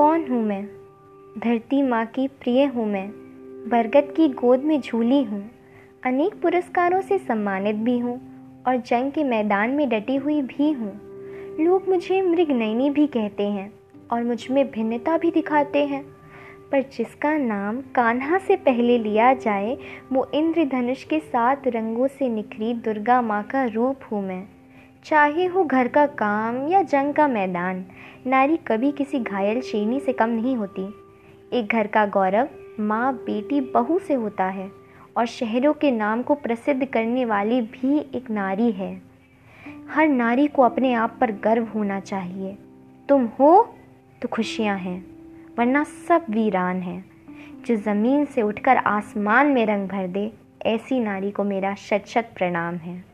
कौन हूँ मैं? धरती माँ की प्रिय हूँ मैं। बरगद की गोद में झूली हूँ। अनेक पुरस्कारों से सम्मानित भी हूँ और जंग के मैदान में डटी हुई भी हूँ। लोग मुझे मृगनयनी भी कहते हैं और मुझमें भिन्नता भी दिखाते हैं। पर जिसका नाम कान्हा से पहले लिया जाए, वो इंद्रधनुष के सात रंगों से निखरी दुर्गा माँ का रूप हूँ मैं। चाहे हो घर का काम या जंग का मैदान, नारी कभी किसी घायल शेरनी से कम नहीं होती। एक घर का गौरव माँ बेटी बहू से होता है और शहरों के नाम को प्रसिद्ध करने वाली भी एक नारी है। हर नारी को अपने आप पर गर्व होना चाहिए। तुम हो तो खुशियाँ हैं, वरना सब वीरान हैं। जो ज़मीन से उठकर आसमान में रंग भर दे, ऐसी नारी को मेरा शत शत प्रणाम है।